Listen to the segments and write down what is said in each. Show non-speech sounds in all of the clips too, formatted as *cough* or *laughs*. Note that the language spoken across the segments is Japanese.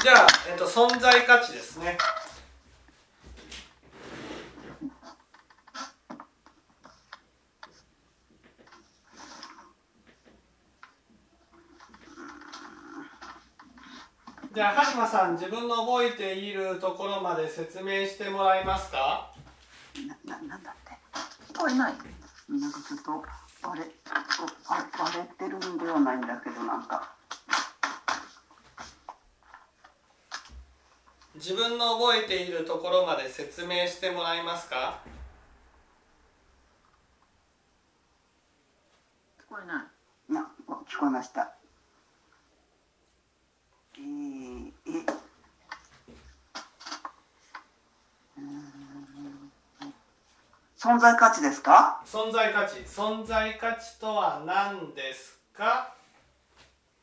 じゃあ、えっと、存在価値ですね。じゃあ、はるまさん、自分の覚えているところまで説明してもらえますか？な、な、なんだって？聞こえない。なんかちょっと、あれ、あ割れてるんではないんだけど、なんか。自分の覚えているところまで説明してもらえますか？聞こえない。な、聞こえました。えー、え。存在価値ですか？存在価値存在価値とは何ですか？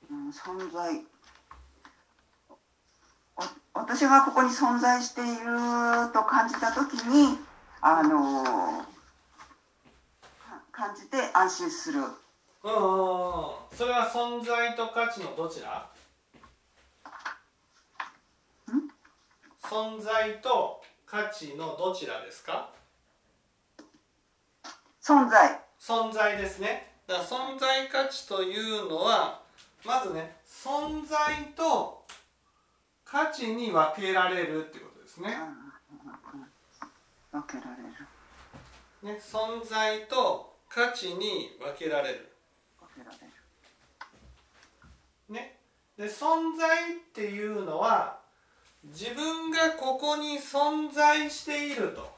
うん、存在。お私がここに存在していると感じたときに、あの感じて安心する。うんうんうん。それは存在と価値のどちら？存在と価値のどちらですか？存在。存在ですね。だから存在価値というのはまずね存在と価値に分けられるってことですね。分けられる。ね存在と価値に分けられる。分けられる。ね。で存在っていうのは自分がここに存在していると、こ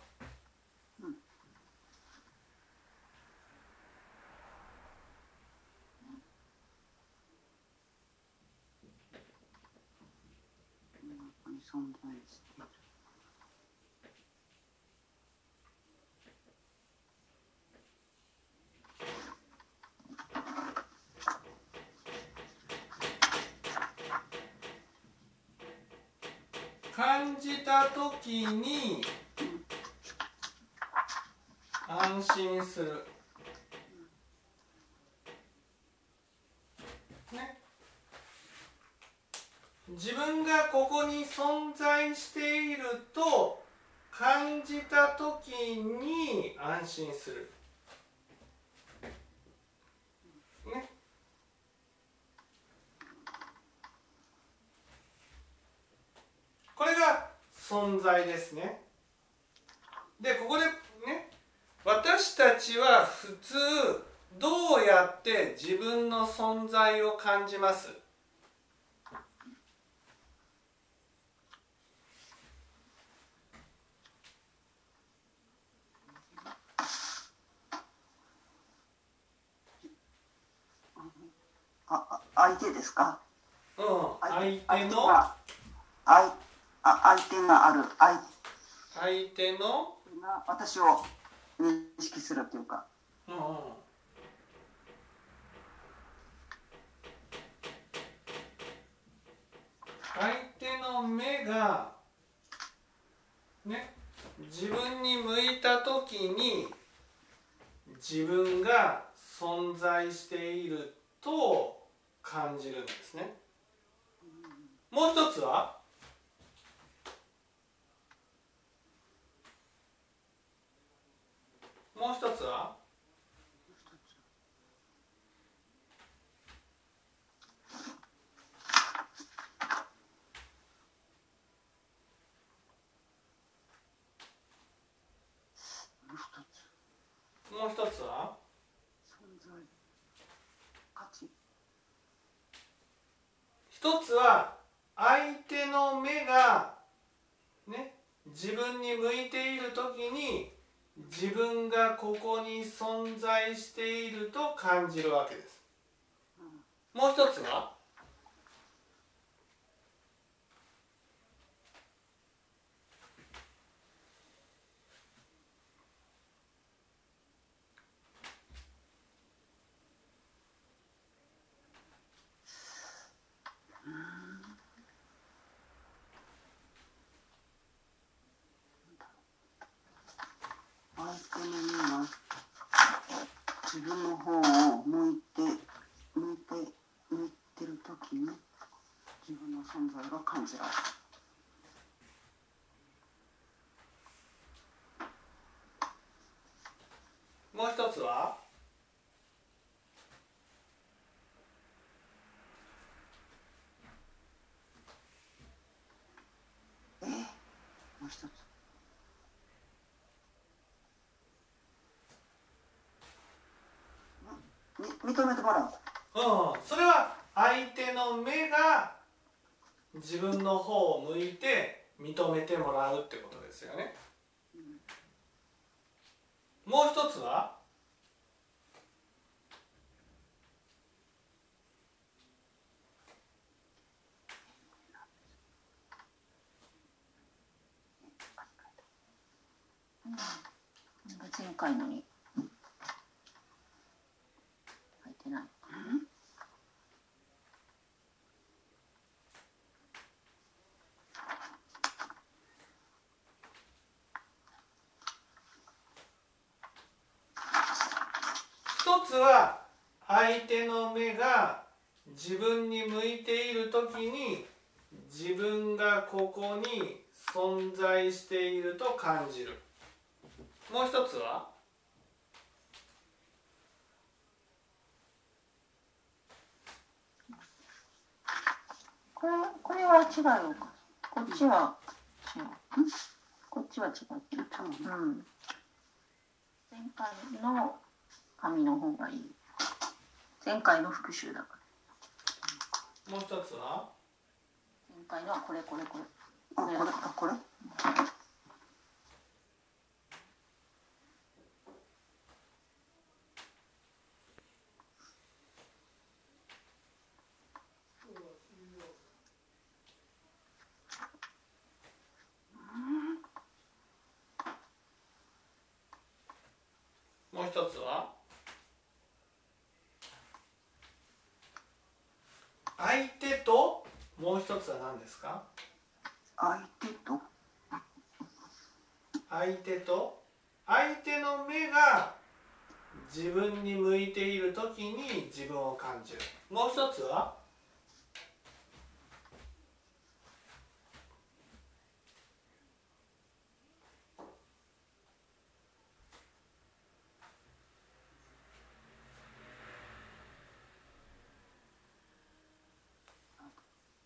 こに存在している。感じた時に安心するね自分がここに存在していると感じた時に安心する。ね。これが存在ですね。でここでね私たちは普通どうやって自分の存在を感じますあ、あ相手ですか？うん。相手の？が相あ相手がある。相相手の？私を認識するというか。うんうん。相手の目がね自分に向いた時に自分が存在していると感じるんですね。もう一つは？もう一つはもう一つは存在価値一つは相手の目がね自分に向いている時に自分がここに存在していると感じるわけです。もう一つは相手の目が自分の方を向いて向いて向いてる時に自分の存存在が感じられるもう一つはえー、も認めてもらううん。それは相手の目が自分の方を向いて認めてもらうってことですよね。もう一つは？回のに。入ってない。一つは相手の目が自分に向いている時に自分がここに存在していると感じる。もう一つは？これこれは違うのか。こっちは違う。こっちは違ううん。前回の紙の方がいい。前回の復習だかもう一つは？ら前回のはこれこれこれ。あこれあこれ？もう一つは相手ともう一つは何ですか相手と相手と相手の目が自分に向いている時に自分を感じる。もう一つは？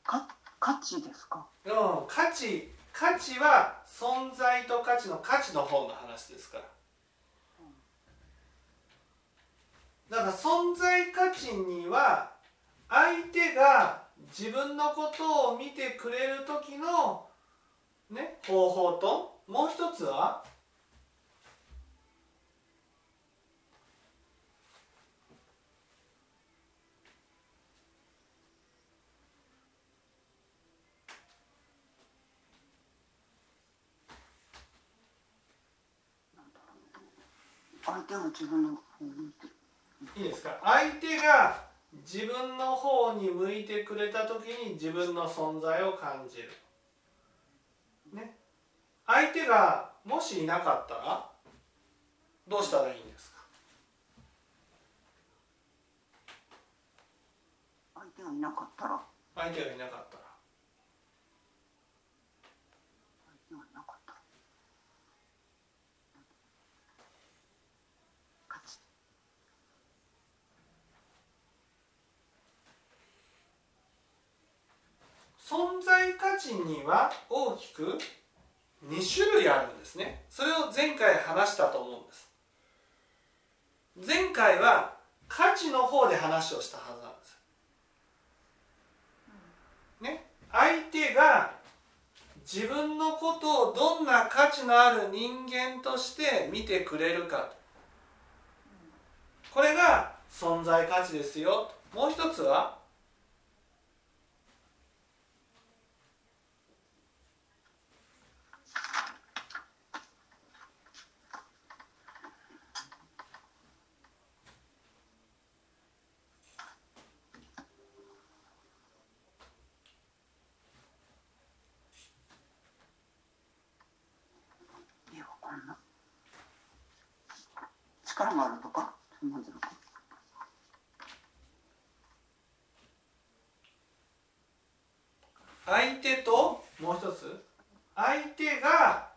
か価値ですか？うん価値価値は存在と価値の価値の方の話ですからだか存在価値には相手が自分のことを見てくれる時のね方法ともう一つは？相手が自分の方を見ていいですか？相手が自分の方に向いてくれた時に自分の存在を感じる。ね？相手がもしいなかったらどうしたらいいんですか？相手がいなかったら。相手がいなかったら相手がいなかったら価値存在価値には大きく2種類あるんですね。それを前回話したと思うんです。前回は価値の方で話をしたはずなんです。ね。相手が自分のことをどんな価値のある人間として見てくれるかこれが存在価値ですよもう一つはいやこんな力があるとかそんなんじゃなくて手ともう一つ相手が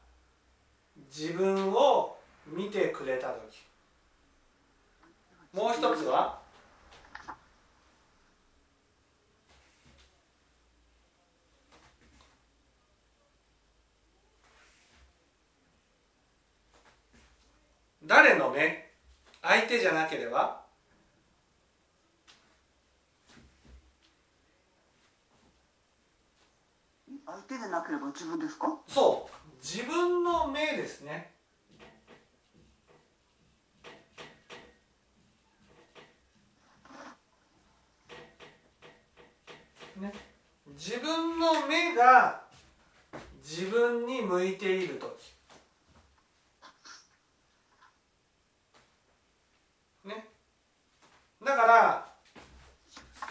自分を見てくれた時もう一つは誰の目相手じゃなければ相手でなければ自分ですか？そう。自分の目ですね。ね。自分の目が自分に向いている時ねだから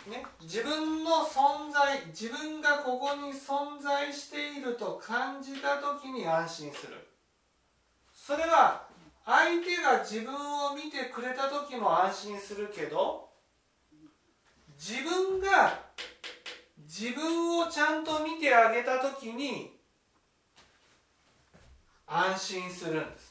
ね、自分の存在自分がここに存在していると感じた時に安心する。それは相手が自分を見てくれた時も安心するけど自分が自分をちゃんと見てあげた時に安心するんです。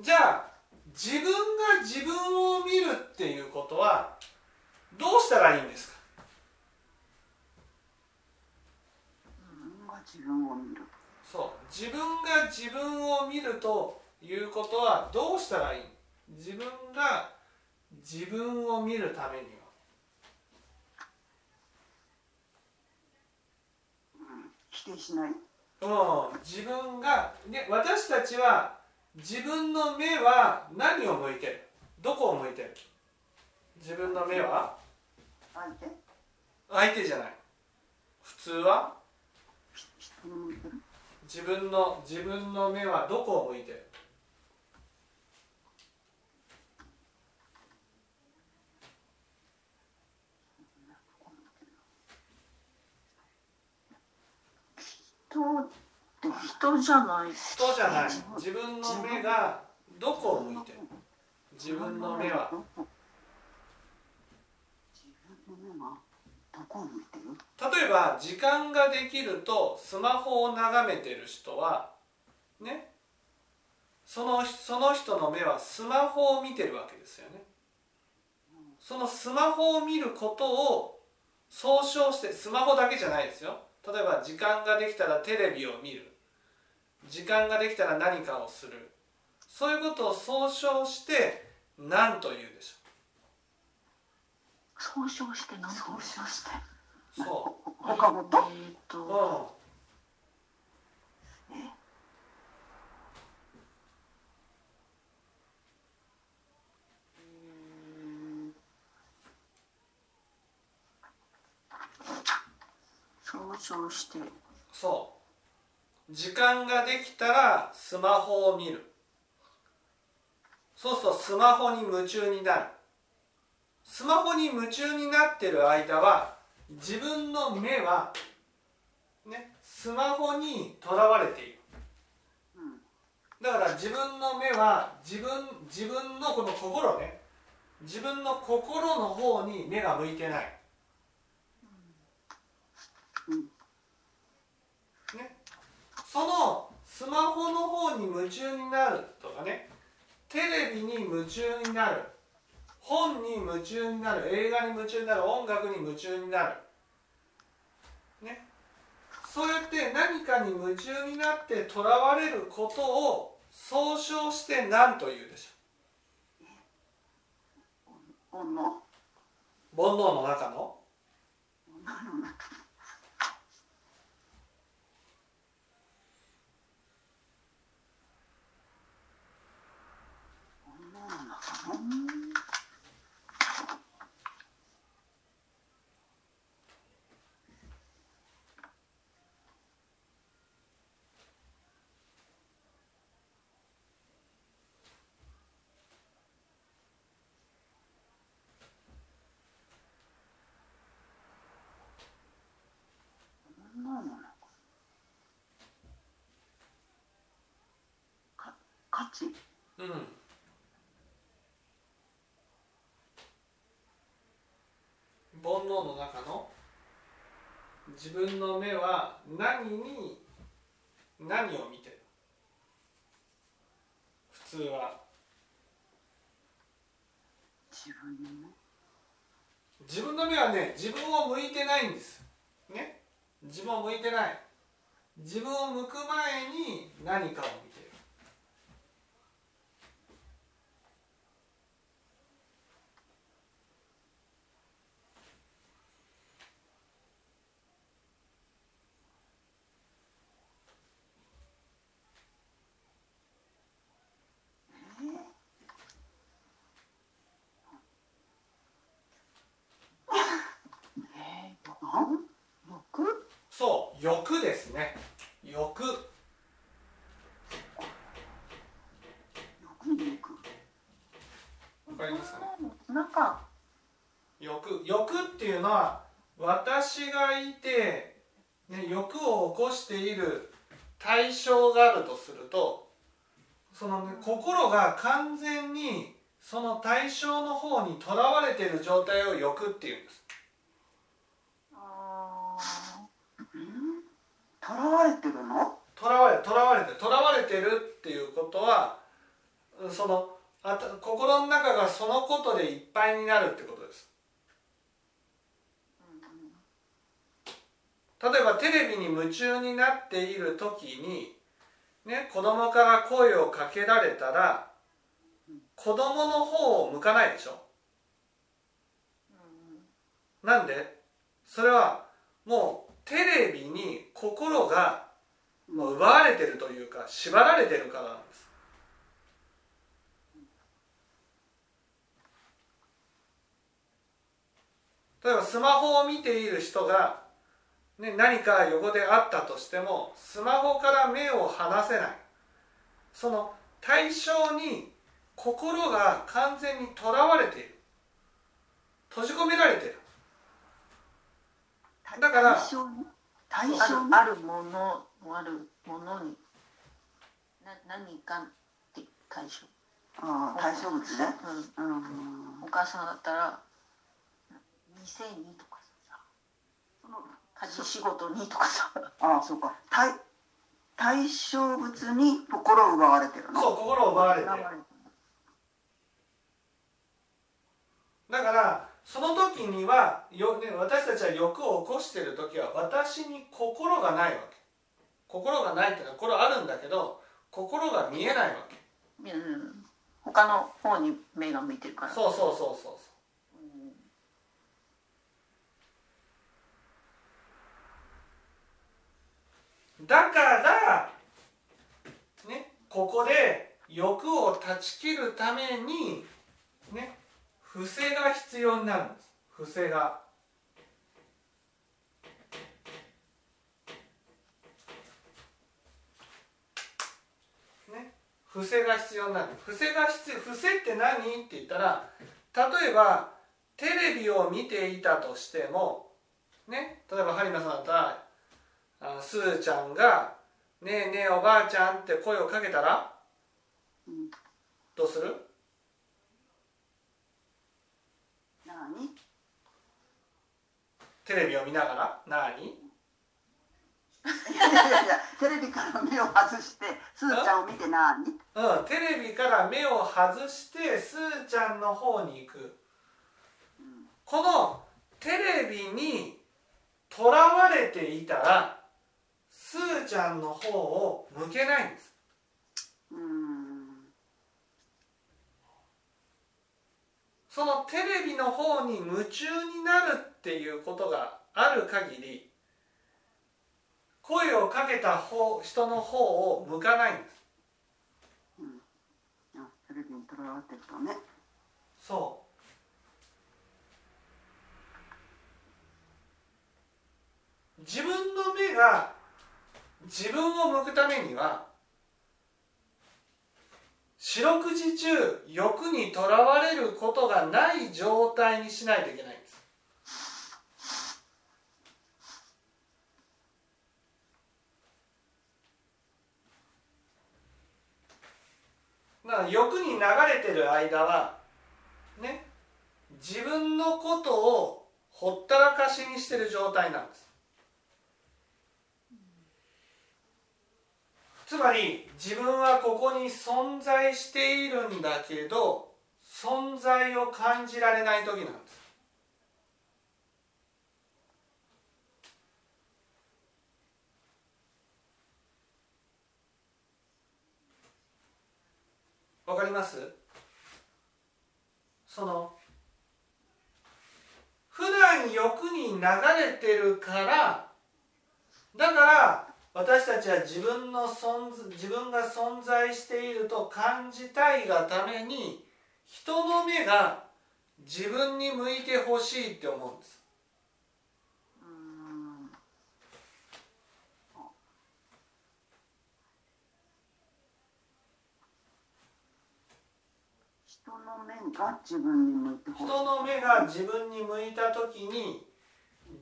じゃあ自分が自分を見るっていうことはどうしたらいいんですか？自分が自分を見る。そう。自分が自分を見るということはどうしたらいい？自分が自分を見るために否定しない。は、うん、自分が、ね、私たちは自分の目は何を向いてる？どこを向いてる？自分の目は？相手？相手じゃない。普通は？自分の自分の目はどこを向いてる？人人じゃない。人じゃない。自分の目がどこを向いてる？自分の目は。自分の目はどこを向いてる？例えば時間ができるとスマホを眺めてる人はね？そのその人の目はスマホを見てるわけですよね。そのスマホを見ることを総称してスマホだけじゃないですよ例えば時間ができたらテレビを見る。時間ができたら何かをする。そういうことを総称して何と言うでし総称して何総称してょう。そ他ごとえー、う、と？うん、総称してそう。時間ができたらスマホを見る。そうするとスマホに夢中になる。スマホに夢中になってる間は自分の目はねスマホにとらわれている。だから自分の目は自分自分のこの心ね。自分の心の方に目が向いてない、そのスマホの方に夢中になるとかね。テレビに夢中になる。本に夢中になる。映画に夢中になる。音楽に夢中になる。ね。そうやって何かに夢中になってとらわれることを総称して何と言うでしょ煩悩う煩悩の中の？煩悩の中煩悩うん脳の中の自分の目は何に何を見てる？普通は。自分のね自分の目はね自分を向いてないんです。ね？自分を向いてない。自分を向く前に何かを見てるえー、なん欲そう欲ですね。欲。わかりますかね？なんか欲。欲っていうのは私がいて、ね、欲を起こしている対象があるとするとその、ね、心が完全にその対象の方にとらわれている状態を欲っていうんですあうん囚われてるの？とらわれとらわれてとらわれてるっていうことはそのあた心の中がそのことでいっぱいになるってことです。例えばテレビに夢中になっている時に、ね、子供から声をかけられたら子供の方を向かないでしょ。なんで？それはもうテレビに心がもう奪われてるというか縛られてるからなんです。例えばスマホを見ている人が、ね、何か横であったとしてもスマホから目を離せない。その対象に心が完全にとらわれている。閉じ込められている。だから対象あるあるものあるものにな何かって対象、ああ対象物ね。うん、うん。お母さんだったら店にとかさ。その家事仕事にとかさ。ああそうか。対対象物に心を奪われてるのそう心を奪われてだからその時にはよ、ね、私たちは欲を起こしている時は私に心がないわけ心がないっていうのは心あるんだけど心が見えないわけ。うん他の方に目が向いてるから。そうそうそうそうそうん。うだからねここで欲を断ち切るためにね伏せが必要になるんです。伏せがね伏せが必要になる。伏せが必要伏せって何？って言ったら例えばテレビを見ていたとしてもね例えば播磨さんだったらあすーちゃんが「ねえねえおばあちゃん」って声をかけたらうんどうする？何？テレビを見ながら何？いやいやいやテレビから目を外してすーちゃんを見て何うん、テレビから目を外してすーちゃんの方に行く。このテレビにとらわれていたらすーちゃんの方を向けないんです。うん。そのテレビの方に夢中になるっていうことがある限り声をかけた方人の方を向かないんです。あテレビにとらわってるとね。そう。自分の目が自分を向くためには四六時中欲にとらわれることがない状態にしないといけないまあ欲に流れてる間はね自分のことをほったらかしにしてる状態なんです。つまり自分はここに存在しているんだけど存在を感じられない時なんです。わかります？その普段欲に流れてるからだから私たちは自分の存自分が存在していると感じたいがために人の目が自分に向いてほしいって思うんです人の目が自分に向いて人の目が自分に向いた時に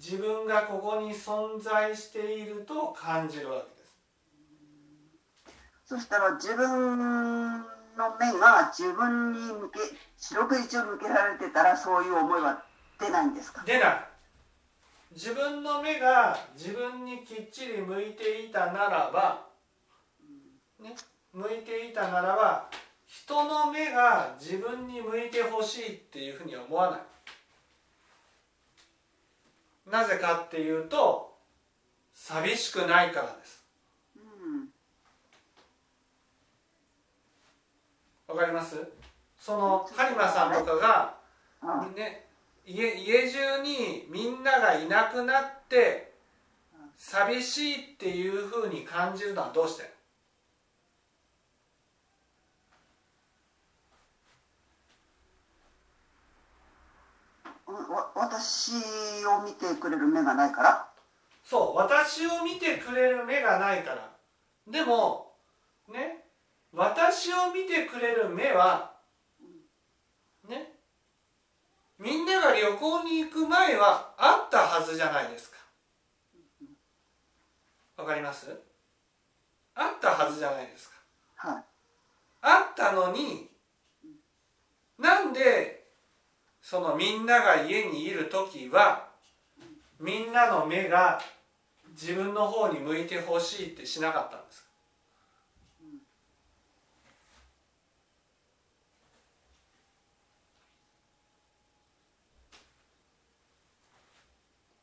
自分がここに存在していると感じるわけです。そしたら自分の目が自分に向け四六時中向けられてたらそういう思いは出ないんですか？出ない。自分の目が自分にきっちり向いていたならば、ね、向いていたならば人の目が自分に向いてほしいっていうふうに思わない。なぜかっていうと寂しくないからです。うん。わかります？その播磨さんとかがあね、家家中にみんながいなくなって寂しいっていうふうに感じるのはどうして？わ私を見てくれる目がないから？そう私を見てくれる目がないから。でもね私を見てくれる目はねみんなが旅行に行く前はあったはずじゃないですか。わかります？あったはずじゃないですか。はい。あったのになんでそのみんなが家にいる時はみんなの目が自分の方に向いてほしいってしなかったんですか？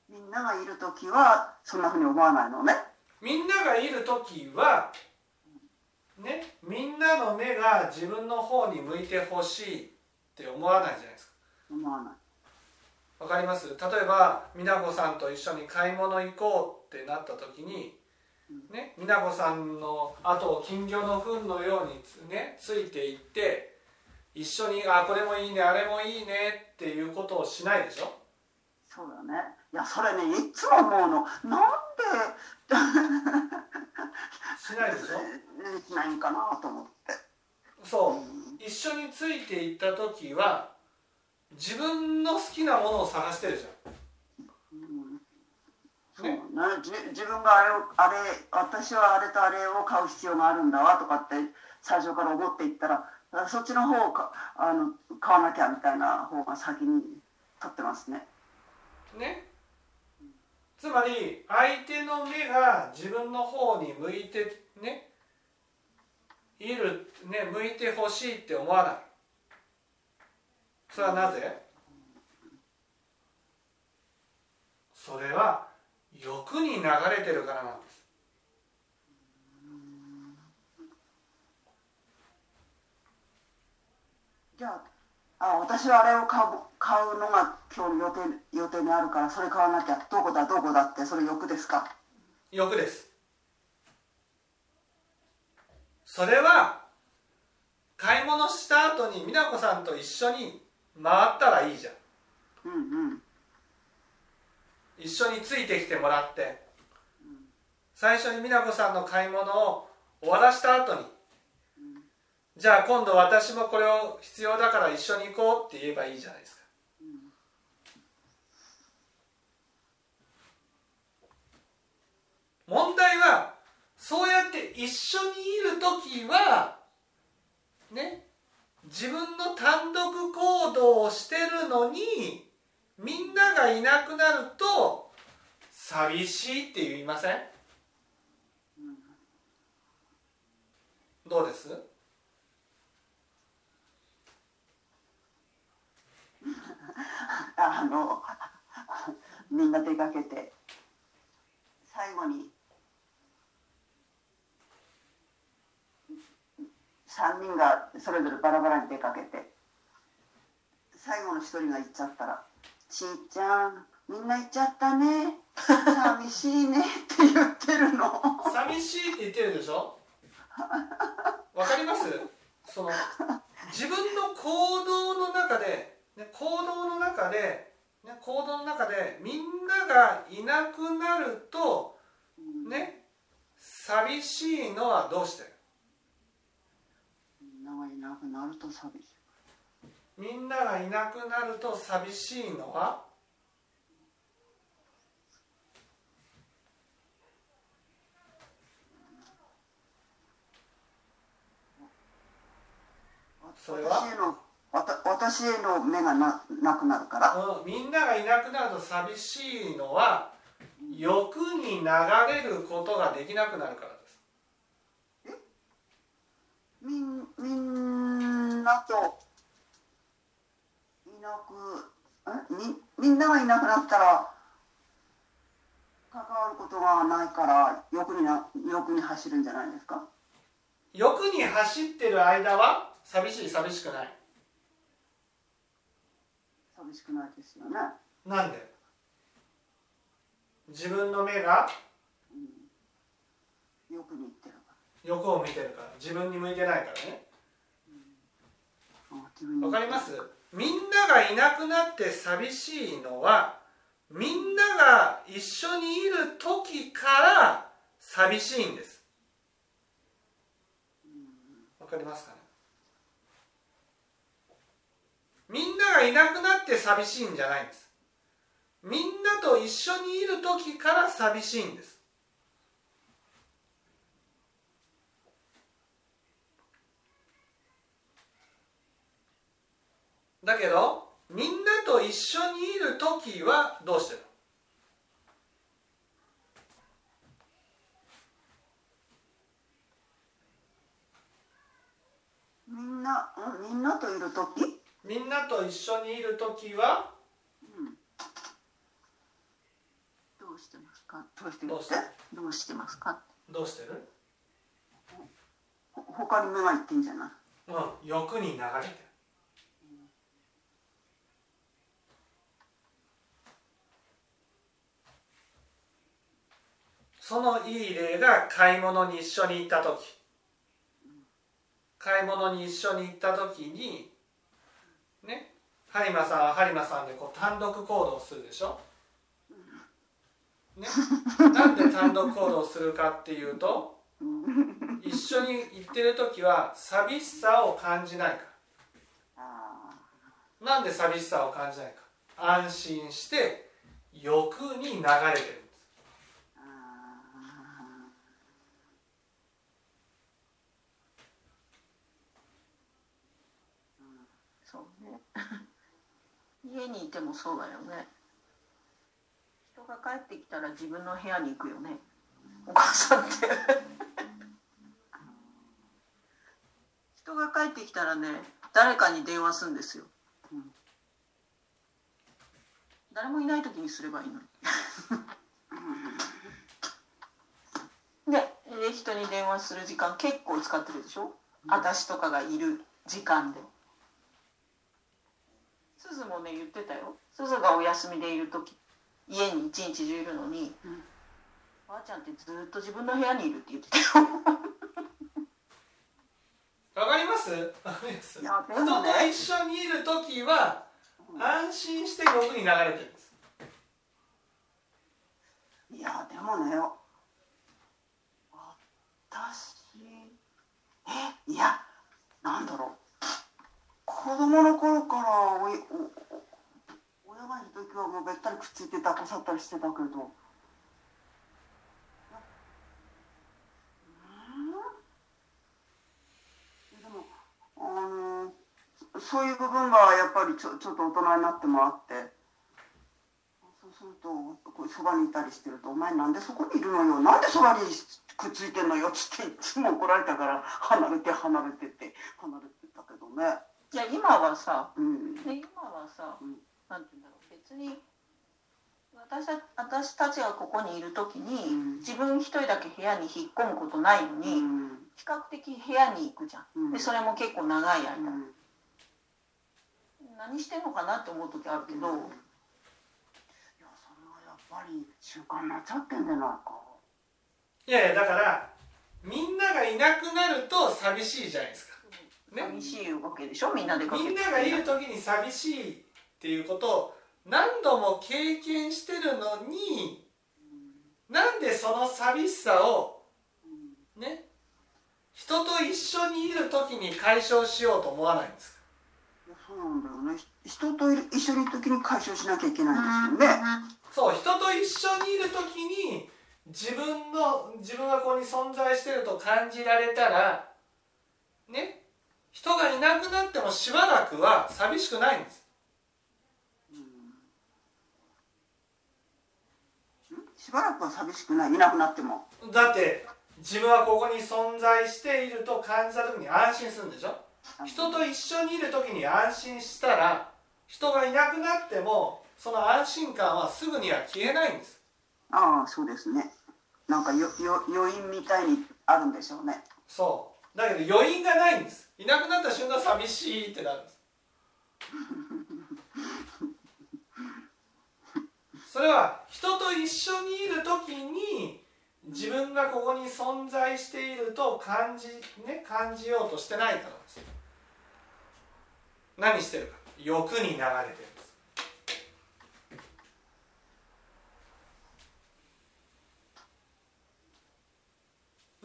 みんながいる時はそんなふうに思わないのね。みんながいる時はねみんなの目が自分の方に向いてほしいって思わないじゃないですか思わない。わかります？例えば美奈子さんと一緒に買い物行こうってなった時に、ね、美奈子さんの後を金魚の糞のようにつ,、ね、ついていって一緒に「あこれもいいねあれもいいね」っていうことをしないでしょ？そうだね。いやそれねいつも思うの。なんで？しないでしょ？で *laughs* きないんかなと思って。そう。一緒についていった時は自分の好きなものを探してるじゃん。そう自分があれをあれ私はあれとあれを買う必要があるんだわとかって最初から思っていったらそっちの方をかあの買わなきゃみたいな方が先に取ってますね。ね。つまり相手の目が自分の方に向いてねいるね向いてほしいって思わないそれはなぜ？それは欲に流れてるからなんです。じゃああ私はあれを買う買うのが今日予定予定にあるからそれ買わなきゃ。どこだどこだってそれ欲ですか？欲です。それは買い物した後に美奈子さんと一緒に回ったらいいじゃん。うんうん。一緒についてきてもらって。最初に美奈子さんの買い物を終わらした後に。じゃあ今度私もこれを必要だから一緒に行こうって言えばいいじゃないですか。問題はそうやって一緒にいる時はね自分の単独行動をしてるのにみんながいなくなると寂しいって言いません？どうです？*laughs* あのみんな出かけて最後に3人がそれぞれバラバラに出かけて最後の1人が行っちゃったら「ちーちゃんみんな行っちゃったね。寂しいね」って言ってるの。寂しいって言ってるでしょ？わかります？その自分の行動の中で、ね、行動の中で、ね、行動の中でみんながいなくなるとね寂しいのはどうして？がいなくなると寂しい。みんながいなくなると寂しいのは？それは？私への目がななくなるから。うん、みんながいなくなると寂しいのは欲に流れることができなくなるからです。みんみん。なといなくえ？みみんながいなくなったら関わることがないから欲にな欲に走るんじゃないですか？欲に走ってる間は寂しい寂しくない。寂しくないですよね、なんで？自分の目が？うん、欲に行ってるか欲を見てるから自分に向いてないからね。わかります？みんながいなくなって寂しいのはみんなが一緒にいる時から寂しいんです。わかりますかね？みんながいなくなって寂しいんじゃないんです。みんなと一緒にいる時から寂しいんですだけどみんなと一緒にいる時はどうしてるみんな、うん、みんなといる時？みんなと一緒にいる時は？どうしてますか？どうしてどうしてどうしてますか？どうしてる？ほ他に目がいってんじゃない？うん欲に流れてるそのいい例が買い物に一緒に行った時。買い物に一緒に行った時にね播磨さんは播磨さんでこう単独行動するでしょ？ね、*laughs* なんで単独行動するかっていうと一緒に行ってる時は寂しさを感じないかあらなんで寂しさを感じないか？安心して欲に流れてるんですーあそうね *laughs* 家にいてもそうだよね。人が帰ってきたら自分の部屋に行くよね。お母さんって。*laughs* 人が帰ってきたらね誰かに電話するんですよ、うん。誰もいない時にすればいいのに。*laughs* でで人に電話する時間結構使ってるでしょ、私とかがいる時間で。すずもね言ってたよ。すずがお休みでいる時家に一日中いるのに、うん。ばあちゃんってずっと自分の部屋にいるって言ってたよ。*laughs* わかります？わかり人と一緒にいる時は安心して欲に流れてるんです。いやでもね私えいやなんだろう。子供の頃い親がいる時はもうべったりくっついて抱っこさったりしてたけど。でもあのそういう部分がやっぱりちょちょっと大人になってもあって。そうするとこうそばにいたりしてると「お前なんでそこにいるのよ？なんでそばにくっついてんのよ」っつっていつも怒られたから離れて離れてって離れてたけどね。いや今はさ、うん。ね、今はさ、うん。なんて言うんだろう別に私た私たちがここにいる時に、うん。自分一人だけ部屋に引っ込むことないのに、うん。比較的部屋に行くじゃん、うん。でそれも結構長い間、うん。何してんのかなって思う時あるけど、いやそれはやっぱり習慣になっちゃってんじゃないか。いやいやだからみんながいなくなると寂しいじゃないですか。ね寂しいわけでしょ？みんなでみんながいる時に寂しいっていうことを何度も経験してるのになんでその寂しさをね？人と一緒にいる時に解消しようと思わないんですそうなんだよね。ひ人と一緒にいる時に解消しなきゃいけないんですよね。そう人と一緒にいる時に自分の自分がここに存在してると感じられたらね？人がいなくなってもしばらくは寂しくないんです。しばらくは寂しくない？いなくなっても。だって自分はここに存在していると感じた時に安心するんでしょ？人と一緒にいる時に安心したら人がいなくなってもその安心感はすぐには消えないんです。ああそうですね。なんかよよ余韻みたいにあるんでしょうね。そうだけど余韻がないんです。いなくなった瞬間寂しいってなるんです。*laughs* それは人と一緒にいる時に自分がここに存在していると感じ,、ね、感じようとしてないからです。何してるか。欲に流れてるんです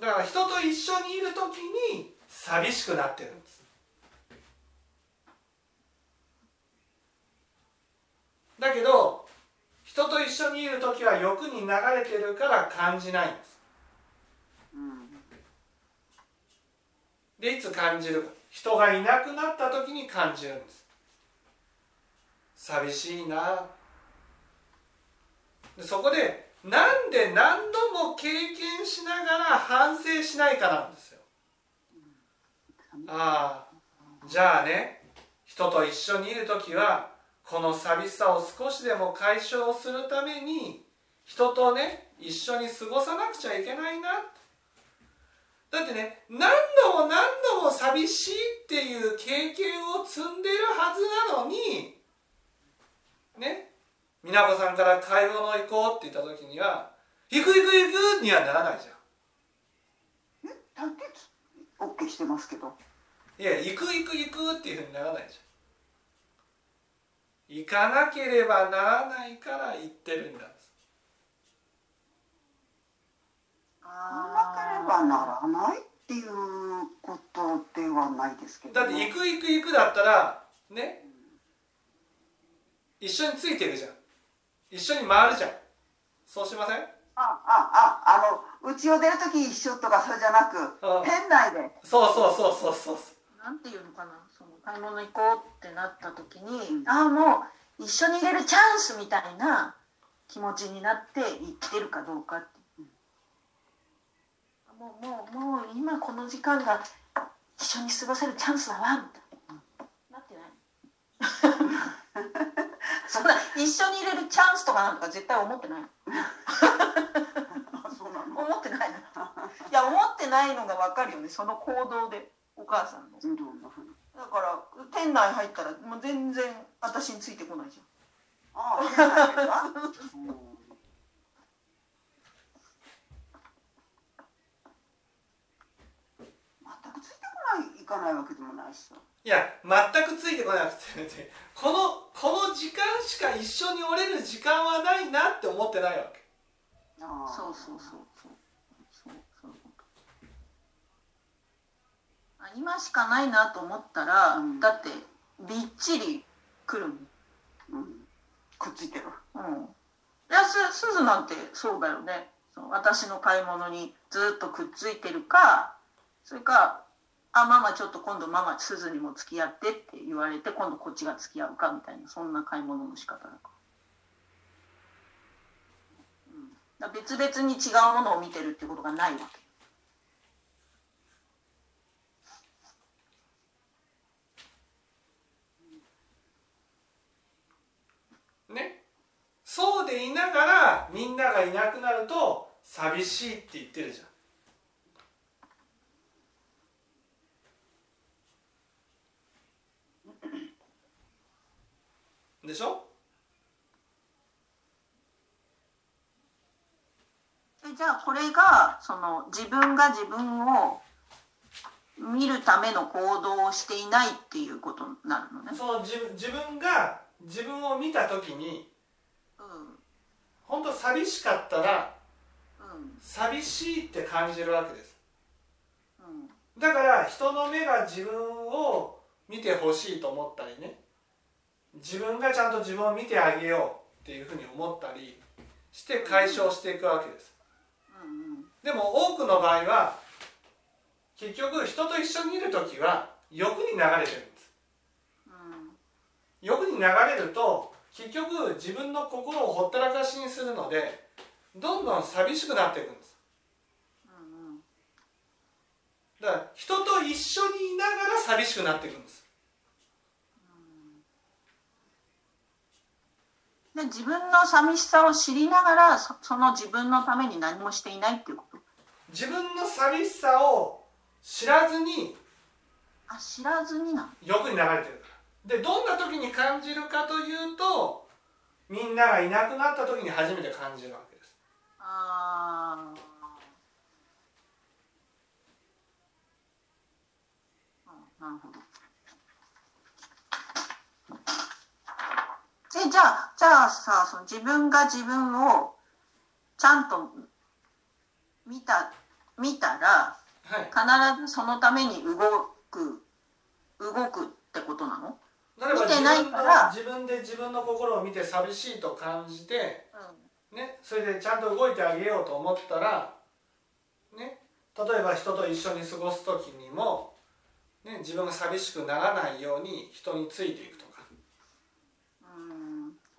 だから人と一緒にいる時に寂しくなってるんです。だけど人と一緒にいる時は欲に流れてるから感じないんです。でいつ感じるか。人がいなくなった時に感じるんです。寂しいな。でそこでなんで何度も経験しながら反省しないかなんですよ。ああじゃあね人と一緒にいる時はこの寂しさを少しでも解消するために人とね一緒に過ごさなくちゃいけないな。だってね何度も何度も寂しいっていう経験を積んでるはずなのにね美奈子さんから買い物行こうって言った時には「行く行く行く!」にはならないじゃん。え？だってオッケーしてますけど。いや行く行く行くっていうふうにならないじゃん。行かなければならないから行ってるんだ。なければならないっていうことではないですけど、だって行く行く行くだったらね。一緒についてるじゃん一緒に回るじゃん。そうしません？ああああの家を出る時一緒とかそれじゃなくあ店内で。そうそうそうそうそう。なんていうのかな？その買い物行こうってなった時に、ああもう一緒に入れるチャンスみたいな気持ちになって行ってるかどうかって、もうもうもう今この時間が一緒に過ごせるチャンスだわみたいな。なってない？*laughs* そんな一緒に入れるチャンスとかなんか絶対思ってない。あそうなの？思ってないの。いや思ってないのが分かるよね。その行動でお母さんの。だから店内入ったらもう全然私についてこないじああ店内でかうん。全くついてこない行かないわけでもないしさいや全くついてこなくてね *laughs* このこの時間しか一緒におれる時間はないなって思ってないわけ。ああそうそうそうそうそうそう。あ今しかないなと思ったら、うん。だってびっちり来るもん。うん。くっついてる。うん。いやすすずなんてそうだよね。そう私の買い物にずっとくっついてるかそれかあママちょっと今度ママすずにも付き合ってって言われて今度こっちが付き合うかみたいなそんな買い物の仕方だか別々に違うものを見てるってことがないわけ。ね。そうでいながらみんながいなくなると寂しいって言ってるじゃん。でしょ？えじゃあこれがその自分が自分を見るための行動をしていないっていうことになるのね。その自分自分が自分を見た時にうん本当寂しかったらうん寂しいって感じるわけです。うん。だから人の目が自分を見てほしいと思ったりね自分がちゃんと自分を見てあげようっていうふうに思ったりして解消していくわけです。うんでも多くの場合は結局人と一緒にいる時は欲に流れてるんです。うん欲に流れると結局自分の心をほったらかしにするのでどんどん寂しくなっていくんです。うん。だから人と一緒にいながら寂しくなっていくんですで自分の寂しさを知りながらそその自分のために何もしていないっていうこと。自分の寂しさを知らずにあ知らずになの欲に流れてるから。でどんな時に感じるかというとみんながいなくなった時に初めて感じるわけです。あーうんなるほどえじゃあじゃあさその自分が自分をちゃんと見た見たらはい。必ずそのために動く動くってことなの？見てないから自分で自分の心を見て寂しいと感じてうね、それでちゃんと動いてあげようと思ったら、ね、例えば人と一緒に過ごす時にも、ね、自分が寂しくならないように人についていくと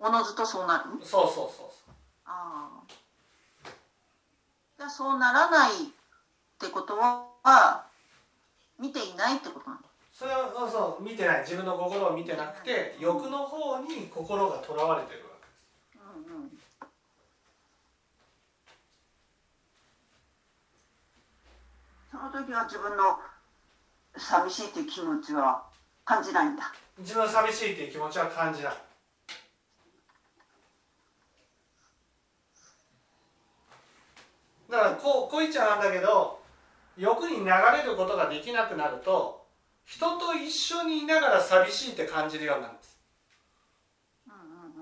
おのずとそうなる？そうそうそうそう。ああじゃあそうならないってことは見ていないってことなの？それはそうそう見てない。自分の心を見てなくて欲の方に心がとらわれてるわけです。うんうん。その時は自分の寂しいという気持ちは感じないんだ。自分は寂しいっていう気持ちは感じないだからこうちゃなんだけど欲に流れることができなくなると人と一緒にいながら寂しいって感じるようになるんです。うんう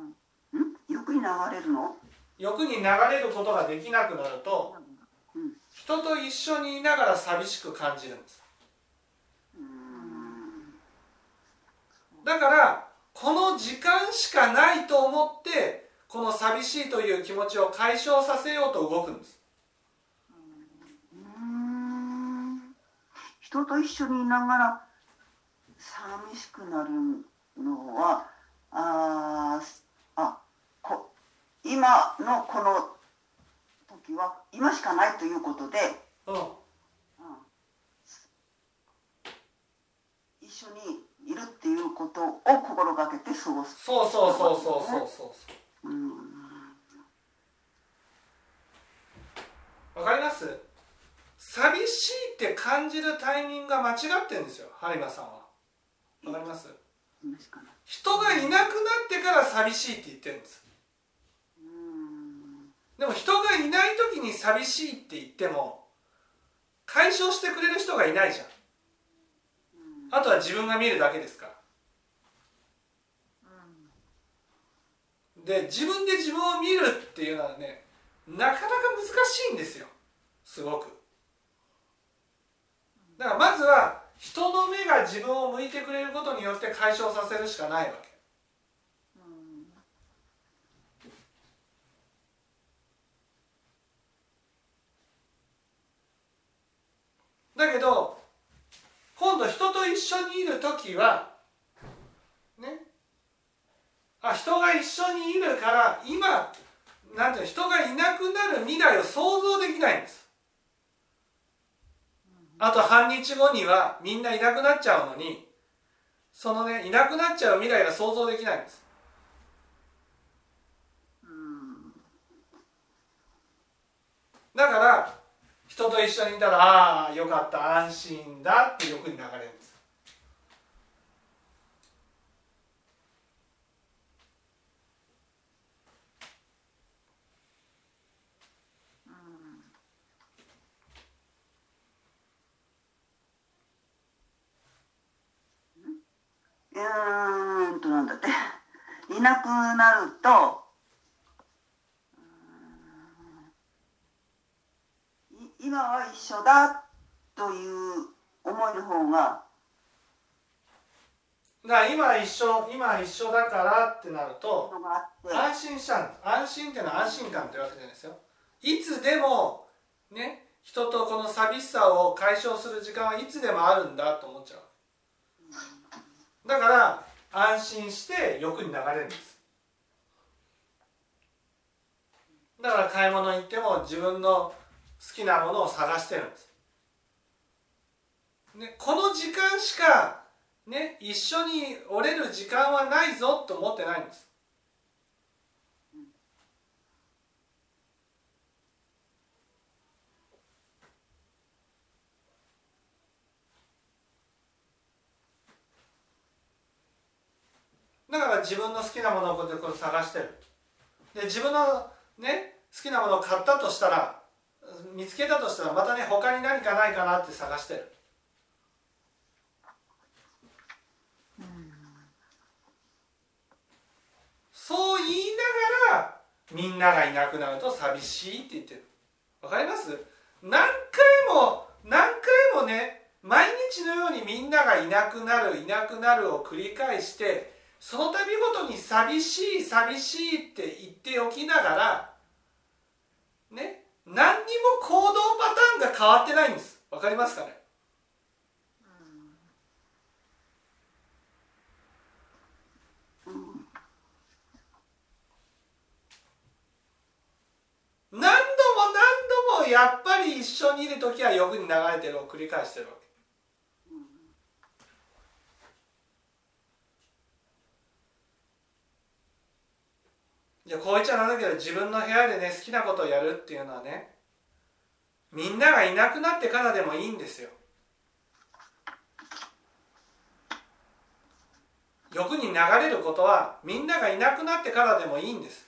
んうん。ん？欲に流れるの？欲に流れることができなくなるとうん人と一緒にいながら寂しく感じるんです。うん。だからこの時間しかないと思ってこの寂しいという気持ちを解消させようと動くんですうん人と一緒にいながら寂しくなるのはあーあこ今のこの時は今しかないということで、うん。うん。一緒にいるっていうことを心がけて過ごす。そうそうそうそうそうそう。そううん。わかります？寂しいって感じるタイミングが間違ってるんですよ播磨さんは。わかります？人がいなくなってから寂しいって言ってるんです。うん。でも人がいない時に寂しいって言っても解消してくれる人がいないじゃん。あとは自分が見るだけですから。で自分で自分を見るっていうのはねなかなか難しいんですよ。すごくだからまずは人の目が自分を向いてくれることによって解消させるしかないわけ。だけど今度人と一緒にいる時はねあ人が一緒にいるから今なんていう人がいなくなる未来を想像できないんです。あと半日後にはみんないなくなっちゃうのにそのねいなくなっちゃう未来が想像できないんです。だから人と一緒にいたらああよかった安心だって欲に流れるんです。うんとなんだって。いなくなると今は一緒だという思いの方がだ今一緒今一緒だからってなると安心したんです安心っていうのは安心感ってわけじゃないですよ。いつでもね人とこの寂しさを解消する時間はいつでもあるんだと思っちゃうだから安心して欲に流れるんです。だから買い物行っても自分の好きなものを探してるんです、ね、この時間しかね一緒に折れる時間はないぞと思ってないんです。自分の好きなものを探してる。で自分のね好きなものを買ったとしたら見つけたとしたらまたね他に何かないかなって探してる。そう言いながらみんながいなくなると寂しいって言ってる。わかります？何回も何回もね毎日のようにみんながいなくなるいなくなるを繰り返してその度ごとに寂しい寂しいって言っておきながらね何にも行動パターンが変わってないんです。わかりますかね？何度も何度もやっぱり一緒にいる時は欲に流れてるを繰り返してるわじゃあこう言っちゃなんだけど自分の部屋でね好きなことをやるっていうのはねみんながいなくなってからでもいいんですよ。欲に流れることはみんながいなくなってからでもいいんです。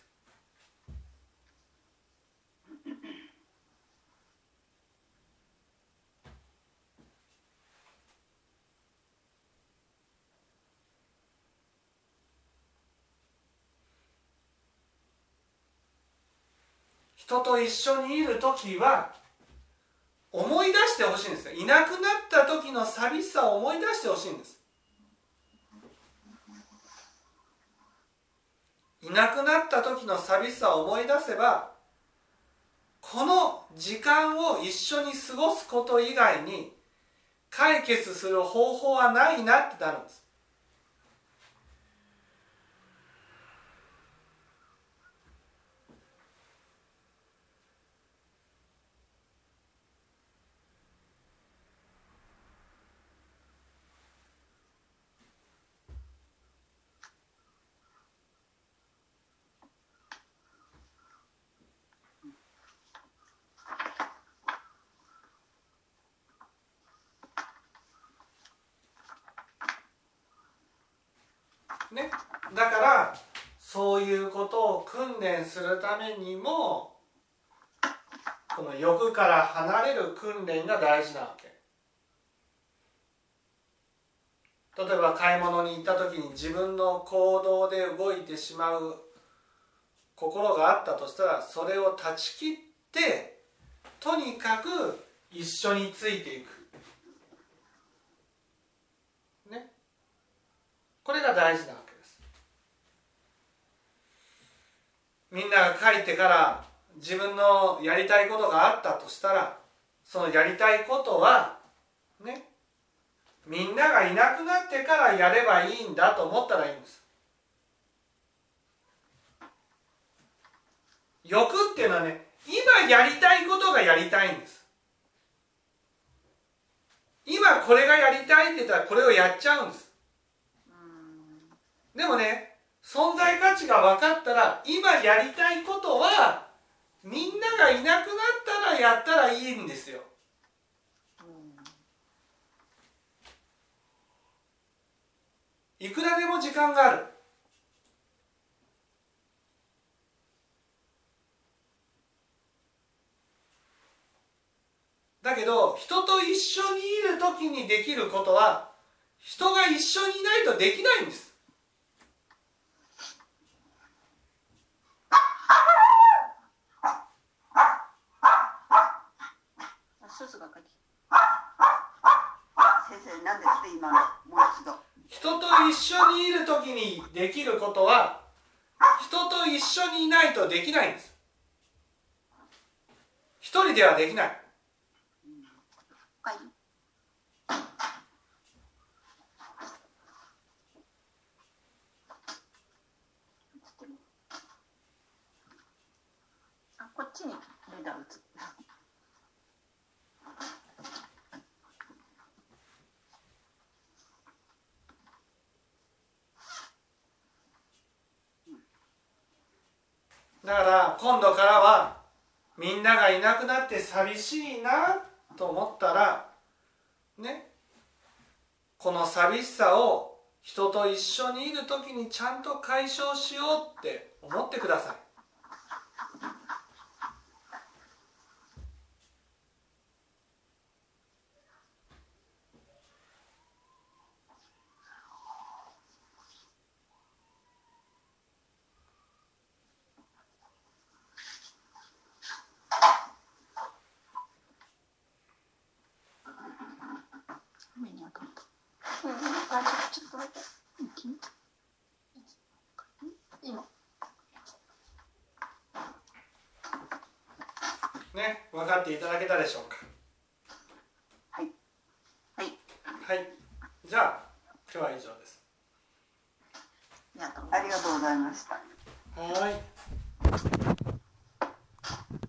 人と一緒にいる時は思い出してほしいんですいなくなった時の寂しさを思い出してほしいんです。いなくなった時の寂しさを思い出せばこの時間を一緒に過ごすこと以外に解決する方法はないなってなるんですね、だからそういうことを訓練するためにもこの欲から離れる訓練が大事なわけ。例えば買い物に行った時に自分の行動で動いてしまう心があったとしたらそれを断ち切ってとにかく一緒についていく。ね。これが大事なわけですみんなが帰ってから自分のやりたいことがあったとしたらそのやりたいことはねみんながいなくなってからやればいいんだと思ったらいいんです。欲っていうのはね今やりたいことがやりたいんです。今これがやりたいって言ったらこれをやっちゃうんです。でもね存在価値が分かったら今やりたいことはみんながいなくなったらやったらいいんですよ。いくらでも時間がある。だけど人と一緒にいる時にできることは人が一緒にいないとできないんです先生何ですって今のもう一度人と一緒にいる時にできることは人と一緒にいないとできないんです。一人ではできないあこっちにレーダー打つだから今度からはみんながいなくなって寂しいなと思ったらねこの寂しさを人と一緒にいる時にちゃんと解消しようって思ってください。